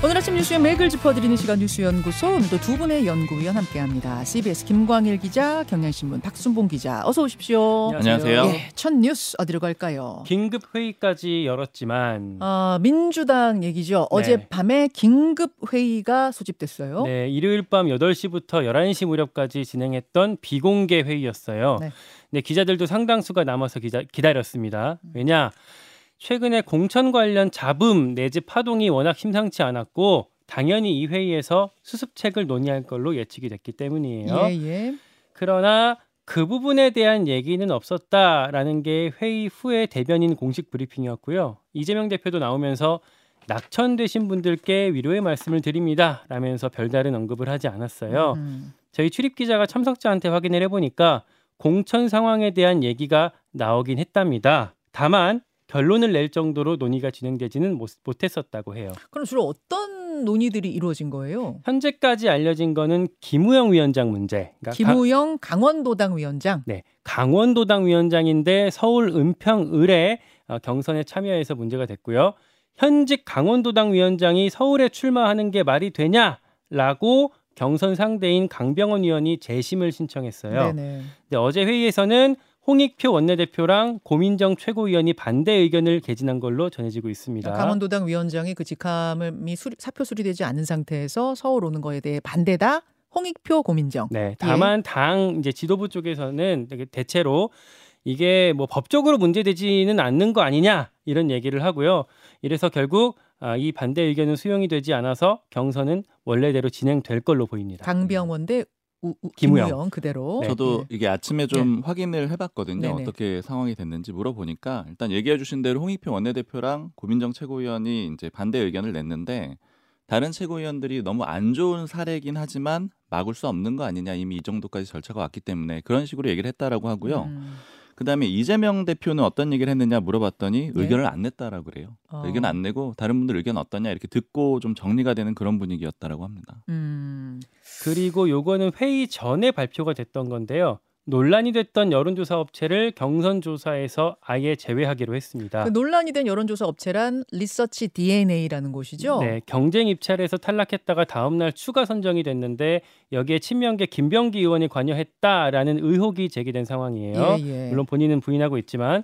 오늘 아침 뉴스의 맥을 짚어드리는 시간 뉴스연구소 오늘도 두 분의 연구위원 함께합니다. CBS 김광일 기자, 경향신문 박순봉 기자, 어서 오십시오. 안녕하세요. 예, 첫 뉴스 어디로 갈까요? 긴급 회의까지 열었지만 어, 민주당 얘기죠. 네. 어젯밤에 긴급 회의가 소집됐어요. 네, 일요일 밤 8시부터 11시 무렵까지 진행했던 비공개 회의였어요. 네. 네, 기자들도 상당수가 남아서 기자, 기다렸습니다. 왜냐? 최근에 공천 관련 잡음 내지 파동이 워낙 심상치 않았고 당연히 이 회의에서 수습책을 논의할 걸로 예측이 됐기 때문이에요. 예, 예. 그러나 그 부분에 대한 얘기는 없었다라는 게 회의 후에 대변인 공식 브리핑이었고요. 이재명 대표도 나오면서 낙천되신 분들께 위로의 말씀을 드립니다. 라면서 별다른 언급을 하지 않았어요. 음. 저희 출입 기자가 참석자한테 확인을 해보니까 공천 상황에 대한 얘기가 나오긴 했답니다. 다만 결론을 낼 정도로 논의가 진행되지는 못, 못했었다고 해요. 그럼 주로 어떤 논의들이 이루어진 거예요? 현재까지 알려진 거는 김우영 위원장 문제. 그러니까 가- 김우영 강원도당 위원장. 네, 강원도당 위원장인데 서울 은평 을에 어, 경선에 참여해서 문제가 됐고요. 현직 강원도당 위원장이 서울에 출마하는 게 말이 되냐라고 경선 상대인 강병원 의원이 재심을 신청했어요. 네네. 근데 어제 회의에서는 홍익표 원내대표랑 고민정 최고위원이 반대 의견을 개진한 걸로 전해지고 있습니다. 강원도당 위원장이 그 직함이 수리, 사표 수리되지 않은 상태에서 서울 오는 거에 대해 반대다. 홍익표 고민정. 네, 다만 당 이제 지도부 쪽에서는 대체로 이게 뭐 법적으로 문제되지는 않는 거 아니냐 이런 얘기를 하고요. 이래서 결국 아, 이 반대 의견은 수용이 되지 않아서 경선은 원래대로 진행될 걸로 보입니다. 강병원 대 우, 우, 김우영. 김우영 그대로. 네. 저도 예. 이게 아침에 좀 확인을 해봤거든요. 네네. 어떻게 상황이 됐는지 물어보니까 일단 얘기해주신 대로 홍익표 원내대표랑 고민정 최고위원이 이제 반대 의견을 냈는데 다른 최고위원들이 너무 안 좋은 사례이긴 하지만 막을 수 없는 거 아니냐 이미 이 정도까지 절차가 왔기 때문에 그런 식으로 얘기를 했다라고 하고요. 음. 그다음에 이재명 대표는 어떤 얘기를 했느냐 물어봤더니 네. 의견을 안 냈다라고 그래요. 어. 의견 안 내고 다른 분들 의견 어떠냐 이렇게 듣고 좀 정리가 되는 그런 분위기였다라고 합니다. 음. 그리고 요거는 회의 전에 발표가 됐던 건데요. 논란이 됐던 여론조사 업체를 경선 조사에서 아예 제외하기로 했습니다. 그 논란이 된 여론조사 업체란 리서치 DNA라는 곳이죠. 네, 경쟁 입찰에서 탈락했다가 다음 날 추가 선정이 됐는데 여기에 친명계 김병기 의원이 관여했다라는 의혹이 제기된 상황이에요. 예, 예. 물론 본인은 부인하고 있지만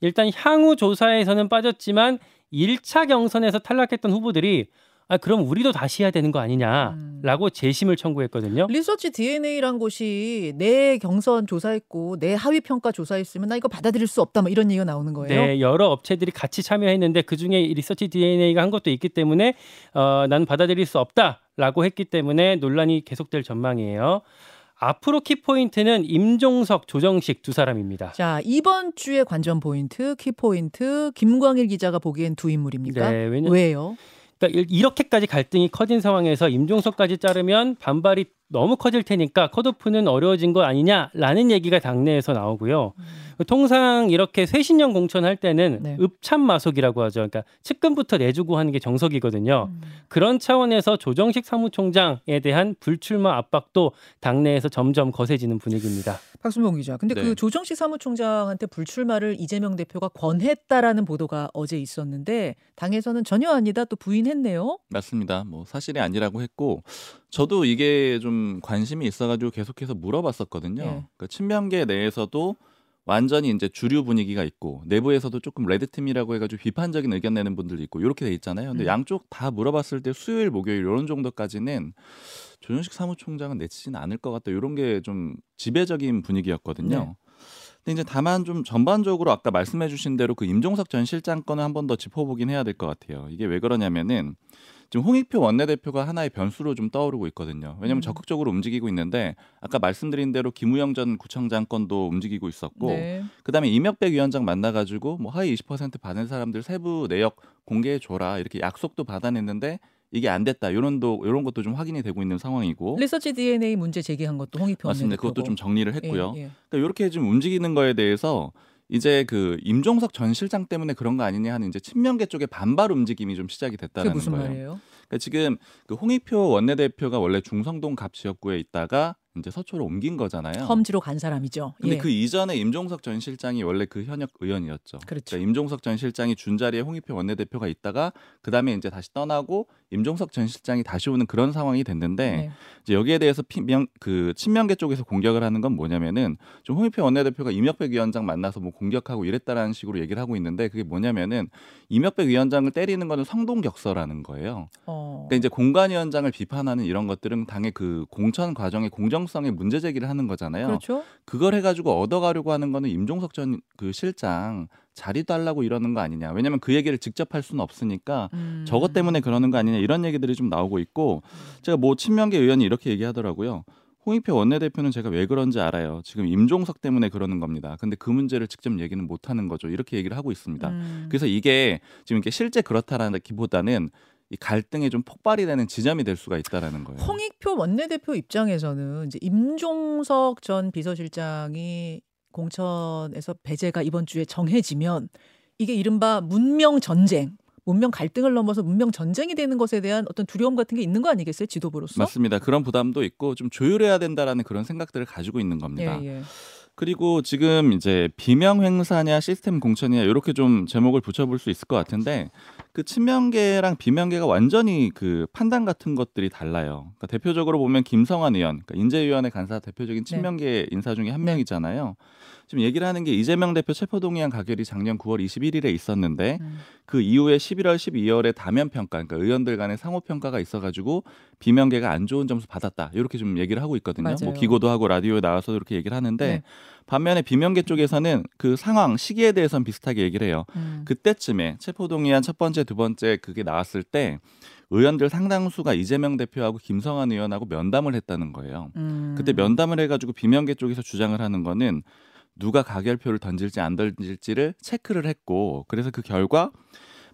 일단 향후 조사에서는 빠졌지만 1차 경선에서 탈락했던 후보들이 아 그럼 우리도 다시 해야 되는 거 음. 아니냐라고 재심을 청구했거든요. 리서치 DNA란 곳이 내 경선 조사했고 내 하위 평가 조사했으면 나 이거 받아들일 수 없다 뭐 이런 얘기가 나오는 거예요. 네, 여러 업체들이 같이 참여했는데 그 중에 리서치 DNA가 한 것도 있기 때문에 어, 난 받아들일 수 없다라고 했기 때문에 논란이 계속될 전망이에요. 앞으로 키포인트는 임종석, 조정식 두 사람입니다. 자 이번 주의 관전 포인트, 키 포인트 김광일 기자가 보기엔 두 인물입니까? 네, 왜냐- 왜요? 그러니까 이- 이렇게까지 갈등이 커진 상황에서 임종석까지 자르면 반발이 너무 커질 테니까 컷오프는 어려워진 거 아니냐라는 얘기가 당내에서 나오고요. 통상 이렇게 쇄신형 공천할 때는 네. 읍참마속이라고 하죠. 그러니까 측근부터 내주고 하는 게 정석이거든요. 음. 그런 차원에서 조정식 사무총장에 대한 불출마 압박도 당내에서 점점 거세지는 분위기입니다. 박순봉 기자. 근데 네. 그 조정식 사무총장한테 불출마를 이재명 대표가 권했다라는 보도가 어제 있었는데 당에서는 전혀 아니다 또 부인했네요. 맞습니다. 뭐 사실이 아니라고 했고 저도 이게 좀 관심이 있어가지고 계속해서 물어봤었거든요. 예. 그러니까 친명계 내에서도 완전히 이제 주류 분위기가 있고 내부에서도 조금 레드 팀이라고 해가지고 비판적인 의견 내는 분들도 있고 이렇게 돼 있잖아요. 근데 음. 양쪽 다 물어봤을 때 수요일, 목요일 이런 정도까지는 조정식 사무총장은 내치지는 않을 것 같다. 이런 게 좀 지배적인 분위기였거든요. 네. 근데 이제 다만 좀 전반적으로 아까 말씀해 주신 대로 그 임종석 전 실장 건을 한 번 더 짚어보긴 해야 될 것 같아요. 이게 왜 그러냐면은 지금 홍익표 원내대표가 하나의 변수로 좀 떠오르고 있거든요. 왜냐하면 음. 적극적으로 움직이고 있는데 아까 말씀드린 대로 김우영 전 구청장 건도 움직이고 있었고 네. 그다음에 이명백 위원장 만나가지고 뭐 하위 20% 받은 사람들 세부 내역 공개해 줘라 이렇게 약속도 받아냈는데 이게 안 됐다. 이런 도 이런 것도 좀 확인이 되고 있는 상황이고 리서치 DNA 문제 제기한 것도 홍익표 맞습니다. 그것도 좀 정리를 했고요. 예, 예. 그러니까 이렇게 좀 움직이는 거에 대해서 이제 그 임종석 전 실장 때문에 그런 거 아니냐 하는 이제 친명계 쪽의 반발 움직임이 좀 시작이 됐다는 거예요. 말이에요? 그러니까 지금 그 홍익표 원내대표가 원래 중성동 갑 지역구에 있다가 이제 서초로 옮긴 거잖아요. 험지로 간 사람이죠. 근데 예. 그 이전에 임종석 전 실장이 원래 그 현역 의원이었죠. 그렇죠. 그러니까 임종석 전 실장이 준 자리에 홍익표 원내대표가 있다가 그 다음에 이제 다시 떠나고 임종석 전 실장이 다시 오는 그런 상황이 됐는데 네. 이제 여기에 대해서 피명 그 친명계 쪽에서 공격을 하는 건 뭐냐면은 좀 홍익표 원내대표가 이명백 위원장 만나서 뭐 공격하고 이랬다라는 식으로 얘기를 하고 있는데 그게 뭐냐면은 이명백 위원장을 때리는 거는 성동격서라는 거예요. 어. 그러니까 이제 공관위원장을 비판하는 이런 것들은 당의 그 공천 과정의 공정 성에 문제 제기를 하는 거잖아요. 그렇죠. 그걸 해가지고 얻어가려고 하는 거는 임종석 전 그 실장 자리 달라고 이러는 거 아니냐. 왜냐면 그 얘기를 직접 할 수는 없으니까 음. 저것 때문에 그러는 거 아니냐 이런 얘기들이 좀 나오고 있고 제가 뭐 친명계 의원이 이렇게 얘기하더라고요. 홍익표 원내대표는 제가 왜 그런지 알아요. 지금 임종석 때문에 그러는 겁니다. 근데 그 문제를 직접 얘기는 못 하는 거죠. 이렇게 얘기를 하고 있습니다. 음. 그래서 이게 지금 이게 실제 그렇다라기보다는 이 갈등이 좀 폭발이 되는 지점이 될 수가 있다라는 거예요. 홍익표 원내대표 입장에서는 이제 임종석 전 비서실장이 공천에서 배제가 이번 주에 정해지면 이게 이른바 문명 전쟁, 문명 갈등을 넘어서 문명 전쟁이 되는 것에 대한 어떤 두려움 같은 게 있는 거 아니겠어요? 지도부로서? 맞습니다. 그런 부담도 있고 좀 조율해야 된다라는 그런 생각들을 가지고 있는 겁니다. 예, 예. 그리고 지금 이제 비명 행사냐 시스템 공천이냐 이렇게 좀 제목을 붙여볼 수 있을 것 같은데 그 친명계랑 비명계가 완전히 그 판단 같은 것들이 달라요. 그러니까 대표적으로 보면 김성환 의원, 그러니까 인재위원회 간사 대표적인 친명계 인사 중에 한 네. 명이잖아요. 지금 얘기를 하는 게 이재명 대표 체포동의안 가결이 작년 9월 21일에 있었는데 음. 그 이후에 11월, 12월에 다면 평가, 그러니까 의원들 간의 상호 평가가 있어가지고 비명계가 안 좋은 점수 받았다 이렇게 좀 얘기를 하고 있거든요. 맞아요. 뭐 기고도 하고 라디오에 나와서 이렇게 얘기를 하는데 네. 반면에 비명계 쪽에서는 그 상황 시기에 대해서는 비슷하게 얘기를 해요. 음. 그때쯤에 체포동의안 첫 번째, 두 번째 그게 나왔을 때 의원들 상당수가 이재명 대표하고 김성환 의원하고 면담을 했다는 거예요. 음. 그때 면담을 해가지고 비명계 쪽에서 주장을 하는 거는 누가 가결표를 던질지 안 던질지를 체크를 했고 그래서 그 결과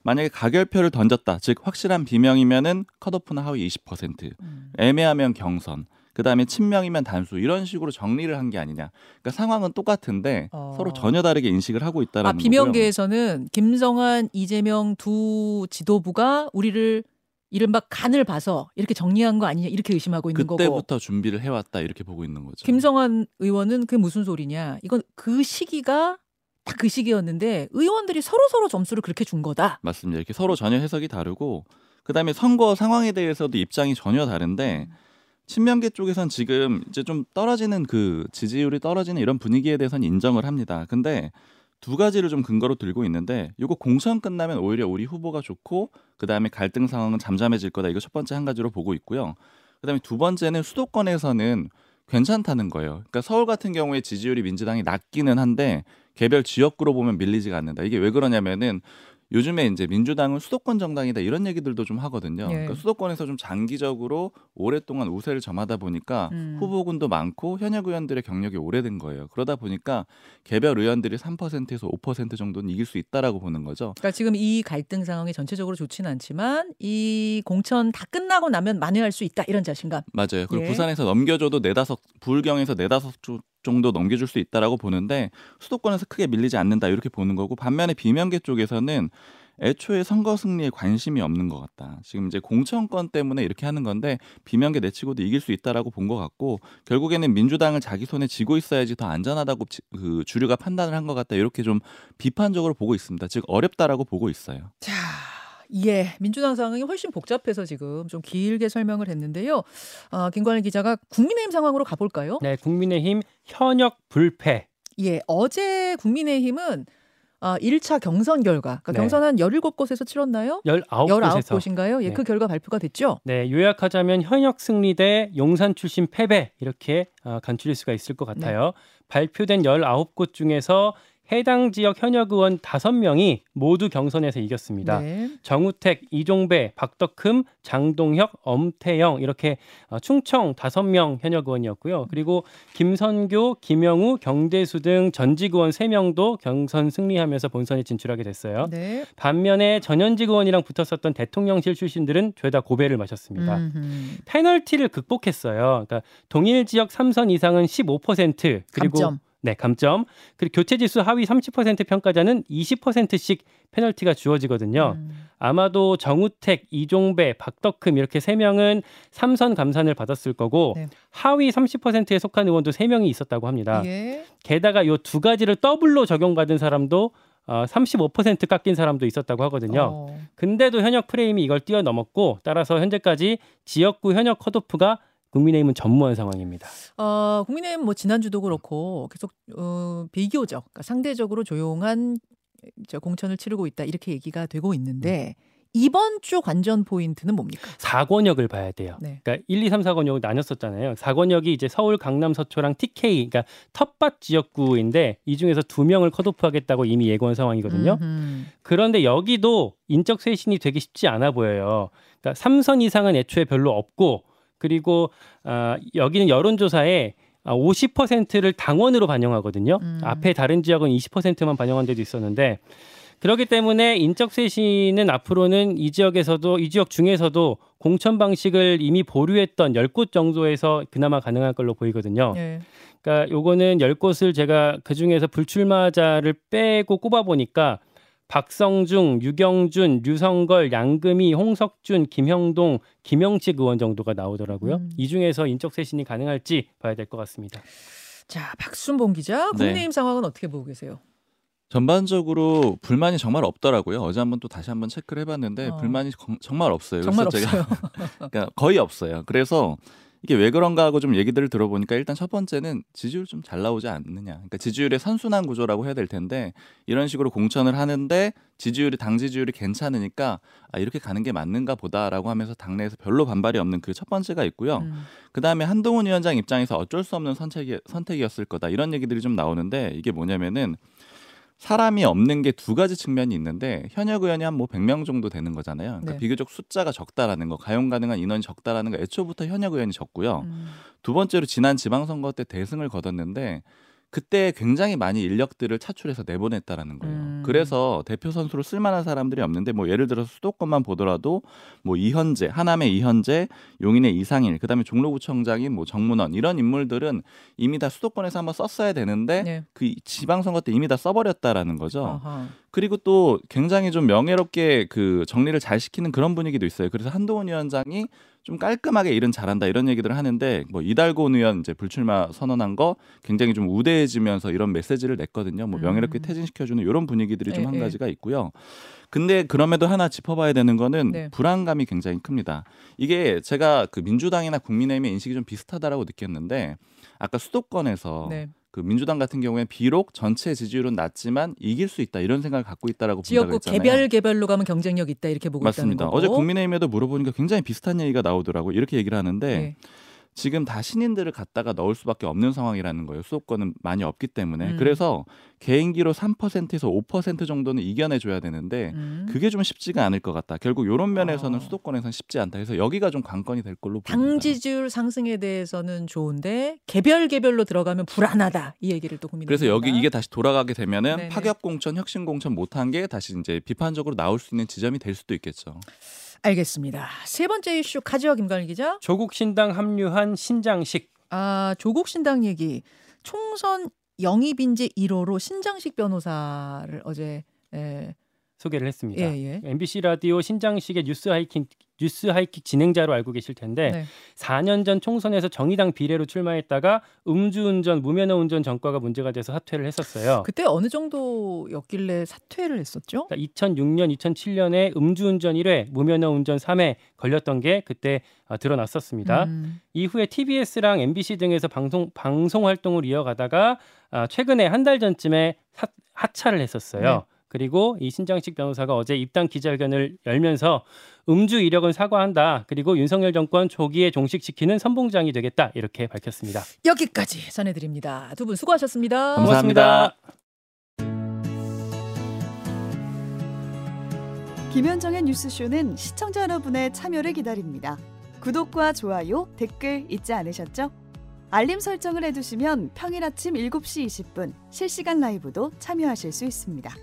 만약에 가결표를 던졌다 즉 확실한 비명이면은 컷오프나 하위 20% 음. 애매하면 경선 그 다음에 친명이면 단수 이런 식으로 정리를 한 게 아니냐 그러니까 상황은 똑같은데 어. 서로 전혀 다르게 인식을 하고 있다라는 아, 거고요. 비명계에서는 김성환, 이재명 두 지도부가 우리를 이른바 간을 봐서 이렇게 정리한 거 아니냐 이렇게 의심하고 있는 거고 그때부터 준비를 해왔다 이렇게 보고 있는 거죠. 김성환 의원은 그게 무슨 소리냐 이건 그 시기가 딱 그 시기였는데 의원들이 서로 서로 점수를 그렇게 준 거다. 맞습니다. 이렇게 서로 전혀 해석이 다르고 그다음에 선거 상황에 대해서도 입장이 전혀 다른데 음. 친명계 쪽에선 지금 이제 좀 떨어지는 그 지지율이 떨어지는 이런 분위기에 대해서는 인정을 합니다. 근데 두 가지를 좀 근거로 들고 있는데 이거 공천 끝나면 오히려 우리 후보가 좋고 그다음에 갈등 상황은 잠잠해질 거다. 이거 첫 번째 한 가지로 보고 있고요. 그다음에 두 번째는 수도권에서는 괜찮다는 거예요. 그러니까 서울 같은 경우에 지지율이 민주당이 낮기는 한데 개별 지역구로 보면 밀리지가 않는다. 이게 왜 그러냐면은 요즘에 이제 민주당은 수도권 정당이다 이런 얘기들도 좀 하거든요. 예. 그러니까 수도권에서 좀 장기적으로 오랫동안 우세를 점하다 보니까 음. 후보군도 많고 현역 의원들의 경력이 오래된 거예요. 그러다 보니까 개별 의원들이 3%에서 5% 정도는 이길 수 있다라고 보는 거죠. 그러니까 지금 이 갈등 상황이 전체적으로 좋지는 않지만 이 공천 다 끝나고 나면 만회할 수 있다 이런 자신감. 맞아요. 그리고 예. 부산에서 넘겨줘도 네다섯 부울경에서 네다섯 주 정도 넘겨줄 수 있다라고 보는데 수도권에서 크게 밀리지 않는다 이렇게 보는 거고 반면에 비명계 쪽에서는 애초에 선거 승리에 관심이 없는 것 같다. 지금 이제 공천권 때문에 이렇게 하는 건데 비명계 내치고도 이길 수 있다라고 본 것 같고 결국에는 민주당을 자기 손에 쥐고 있어야지 더 안전하다고 지- 그 주류가 판단을 한 것 같다 이렇게 좀 비판적으로 보고 있습니다. 즉 어렵다라고 보고 있어요. 자, 예, 민주당 상황이 훨씬 복잡해서 지금 좀 길게 설명을 했는데요. 아, 김관일 기자가 국민의힘 상황으로 가볼까요? 네, 국민의힘 현역 불패. 예, 어제 국민의힘은 아, 1차 경선 결과, 그러니까 네. 경선 한 17곳에서 치렀나요? 19곳에서 19곳인가요? 예, 네. 그 결과 발표가 됐죠? 네, 요약하자면 현역 승리 대 용산 출신 패배 이렇게 어, 간추릴 수가 있을 것 같아요. 발표된 19곳 중에서 해당 지역 현역 의원 5명이 모두 경선에서 이겼습니다. 네. 정우택, 이종배, 박덕흠, 장동혁, 엄태영 이렇게 어, 충청 5명 현역 의원이었고요. 그리고 김선교, 김영우, 경대수 등 전직 의원 3명도 경선 승리하면서 본선에 진출하게 됐어요. 네. 반면에 전현직 의원이랑 붙었었던 대통령실 출신들은 죄다 고배를 마셨습니다. 음흠. 페널티를 극복했어요. 그러니까 동일 지역 3선 이상은 15% 그리고 감점. 네, 감점. 그리고 교체 지수 하위 30% 평가자는 20%씩 페널티가 주어지거든요. 음. 아마도 정우택, 이종배, 박덕흠 이렇게 세 명은 삼선 감산을 받았을 거고 네. 하위 30%에 속한 의원도 세 명이 있었다고 합니다. 예. 게다가 이두 가지를 더블로 적용받은 사람도 어, 35% 깎인 사람도 있었다고 하거든요. 어. 근데도 현역 프리미엄이 이걸 뛰어넘었고 따라서 현재까지 지역구 현역 컷오프가 국민의힘은 전무한 상황입니다. 어, 국민의힘 뭐 지난주도 그렇고 계속 어, 비교적 그러니까 상대적으로 조용한 저 공천을 치르고 있다 이렇게 얘기가 되고 있는데 이번 주 관전 포인트는 뭡니까? 4권역을 봐야 돼요. 네. 그러니까 1, 2, 3, 4권역을 나눴었잖아요. 4권역이 이제 서울, 강남, 서초랑 TK, 그러니까 텃밭 지역구인데 이 중에서 두 명을 컷오프하겠다고 이미 예고한 상황이거든요. 음흠. 그런데 여기도 인적 쇄신이 되기 쉽지 않아 보여요. 그러니까 3선 이상은 애초에 별로 없고 그리고 아, 여기는 여론조사에 50%를 당원으로 반영하거든요. 음. 앞에 다른 지역은 20%만 반영한 데도 있었는데 그렇기 때문에 인적 쇄신은 앞으로는 이 지역에서도 이 지역 중에서도 공천 방식을 이미 보류했던 10곳 정도에서 그나마 가능할 걸로 보이거든요. 예. 그러니까 요거는 10곳을 제가 그중에서 불출마자를 빼고 꼽아 보니까 박성중, 유경준, 류성걸, 양금희, 홍석준, 김형동, 김영식 의원 정도가 나오더라고요. 음. 이 중에서 인적 쇄신이 가능할지 봐야 될 것 같습니다. 자, 박순봉 기자, 네. 국민의힘 상황은 어떻게 보고 계세요? 전반적으로 불만이 정말 없더라고요. 어제 한번 또 다시 한번 체크를 해봤는데 어. 불만이 정- 정말 없어요. 정말 그래서 없어요. 제가 그러니까 거의 없어요. 그래서 이게 왜 그런가 하고 좀 얘기들을 들어보니까 일단 첫 번째는 지지율 좀 잘 나오지 않느냐. 그러니까 지지율의 선순환 구조라고 해야 될 텐데 이런 식으로 공천을 하는데 지지율이 당 지지율이 괜찮으니까 아 이렇게 가는 게 맞는가 보다라고 하면서 당내에서 별로 반발이 없는 그 첫 번째가 있고요. 음. 그 다음에 한동훈 위원장 입장에서 어쩔 수 없는 선택이, 선택이었을 거다 이런 얘기들이 좀 나오는데 이게 뭐냐면은 사람이 없는 게 두 가지 측면이 있는데 현역 의원이 한 뭐 100명 정도 되는 거잖아요. 그러니까 네. 비교적 숫자가 적다라는 거, 가용 가능한 인원이 적다라는 거 애초부터 현역 의원이 적고요. 음. 두 번째로 지난 지방선거 때 대승을 거뒀는데 그때 굉장히 많이 인력들을 차출해서 내보냈다라는 거예요. 음. 그래서 대표 선수로 쓸만한 사람들이 없는데 뭐 예를 들어서 수도권만 보더라도 뭐 이현재, 하남의 이현재, 용인의 이상일, 그다음에 종로구청장인 뭐 정문원 이런 인물들은 이미 다 수도권에서 한번 썼어야 되는데 네. 그 지방선거 때 이미 다 써버렸다라는 거죠. 아하. 그리고 또 굉장히 좀 명예롭게 그 정리를 잘 시키는 그런 분위기도 있어요. 그래서 한동훈 위원장이 좀 깔끔하게 일은 잘한다 이런 얘기들을 하는데 뭐 이달곤 의원 이제 불출마 선언한 거 굉장히 좀 우대해지면서 이런 메시지를 냈거든요. 뭐 명예롭게 음. 퇴진시켜주는 이런 분위기들이 좀 예, 한 예. 가지가 있고요. 근데 그럼에도 하나 짚어봐야 되는 거는 네. 불안감이 굉장히 큽니다. 이게 제가 그 민주당이나 국민의힘의 인식이 좀 비슷하다라고 느꼈는데 아까 수도권에서 네. 그 민주당 같은 경우에 비록 전체 지지율은 낮지만 이길 수 있다 이런 생각을 갖고 있다라고 지역구 했잖아요. 개별 개별로 가면 경쟁력 있다 이렇게 보고 맞습니다. 있다는 거고. 어제 국민의힘에도 물어보니까 굉장히 비슷한 얘기가 나오더라고. 요 이렇게 얘기를 하는데 네. 지금 다 신인들을 갖다가 넣을 수밖에 없는 상황이라는 거예요. 수도권은 많이 없기 때문에. 음. 그래서 개인기로 3%에서 5% 정도는 이겨내 줘야 되는데 음. 그게 좀 쉽지가 않을 것 같다. 결국 이런 면에서는 어. 수도권에서는 쉽지 않다. 그래서 여기가 좀 관건이 될 걸로 당 보입니다. 지지율 상승에 대해서는 좋은데 개별 개별로 들어가면 불안하다 이 얘기를 또 국민들. 그래서 여기 이게 다시 돌아가게 되면은 네네. 파격 공천, 혁신 공천 못한 게 다시 이제 비판적으로 나올 수 있는 지점이 될 수도 있겠죠. 알겠습니다. 세 번째 이슈 가죠 김관일 기자. 조국 신당 합류한 신장식 아 조국 신당 얘기 총선 영입 인재 1호로 신장식 변호사를 어제 예, 소개를 했습니다. 예, 예. MBC 라디오 신장식의 뉴스 하이킹 뉴스 하이킥 진행자로 알고 계실 텐데 네. 4년 전 총선에서 정의당 비례로 출마했다가 음주운전, 무면허 운전 전과가 문제가 돼서 사퇴를 했었어요. 그때 어느 정도였길래 사퇴를 했었죠? 2006년, 2007년에 음주운전 1회, 무면허 운전 3회 걸렸던 게 그때 아, 드러났었습니다. 음, 이후에 TBS랑 MBC 등에서 방송 방송 활동을 이어가다가 아, 최근에 한 달 전쯤에 사- 하차를 했었어요. 네. 그리고 이 신장식 변호사가 어제 입당 기자회견을 열면서 음주 이력은 사과한다. 그리고 윤석열 정권 조기에 종식시키는 선봉장이 되겠다. 이렇게 밝혔습니다. 여기까지 전해드립니다. 두 분 수고하셨습니다. 감사합니다. 김현정의 뉴스쇼는 시청자 여러분의 참여를 기다립니다. 구독과 좋아요, 댓글 잊지 않으셨죠? 알림 설정을 해두시면 평일 아침 7시 20분 실시간 라이브도 참여하실 수 있습니다.